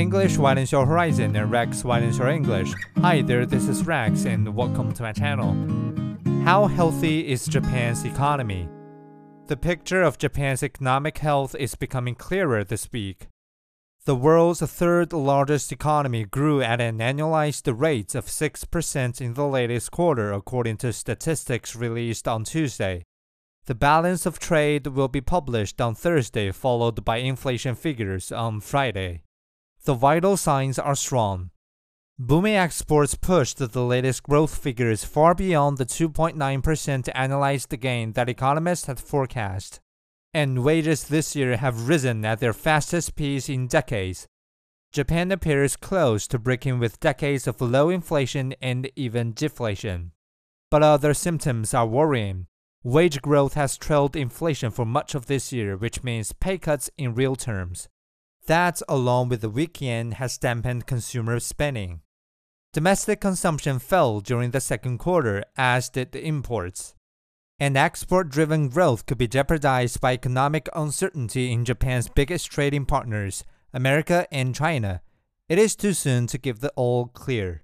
English widens your horizon and Rex widens your English. Hi there, this is Rex and welcome to my channel. How healthy is Japan's economy? The picture of Japan's economic health is becoming clearer this week. The world's third largest economy grew at an annualized rate of 6% in the latest quarter, according to statistics released on Tuesday. The balance of trade will be published on Thursday, followed by inflation figures on Friday. The vital signs are strong. Booming exports pushed the latest growth figures far beyond the 2.9% annualized gain that economists had forecast. And wages this year have risen at their fastest pace in decades. Japan appears close to breaking with decades of low inflation and even deflation. But other symptoms are worrying. Wage growth has trailed inflation for much of this year, which means pay cuts in real terms. That, along with the weak yen, has dampened consumer spending. Domestic consumption fell during the second quarter, as did the imports. And export driven growth could be jeopardized by economic uncertainty in Japan's biggest trading partners, America and China. It is too soon to give the all clear.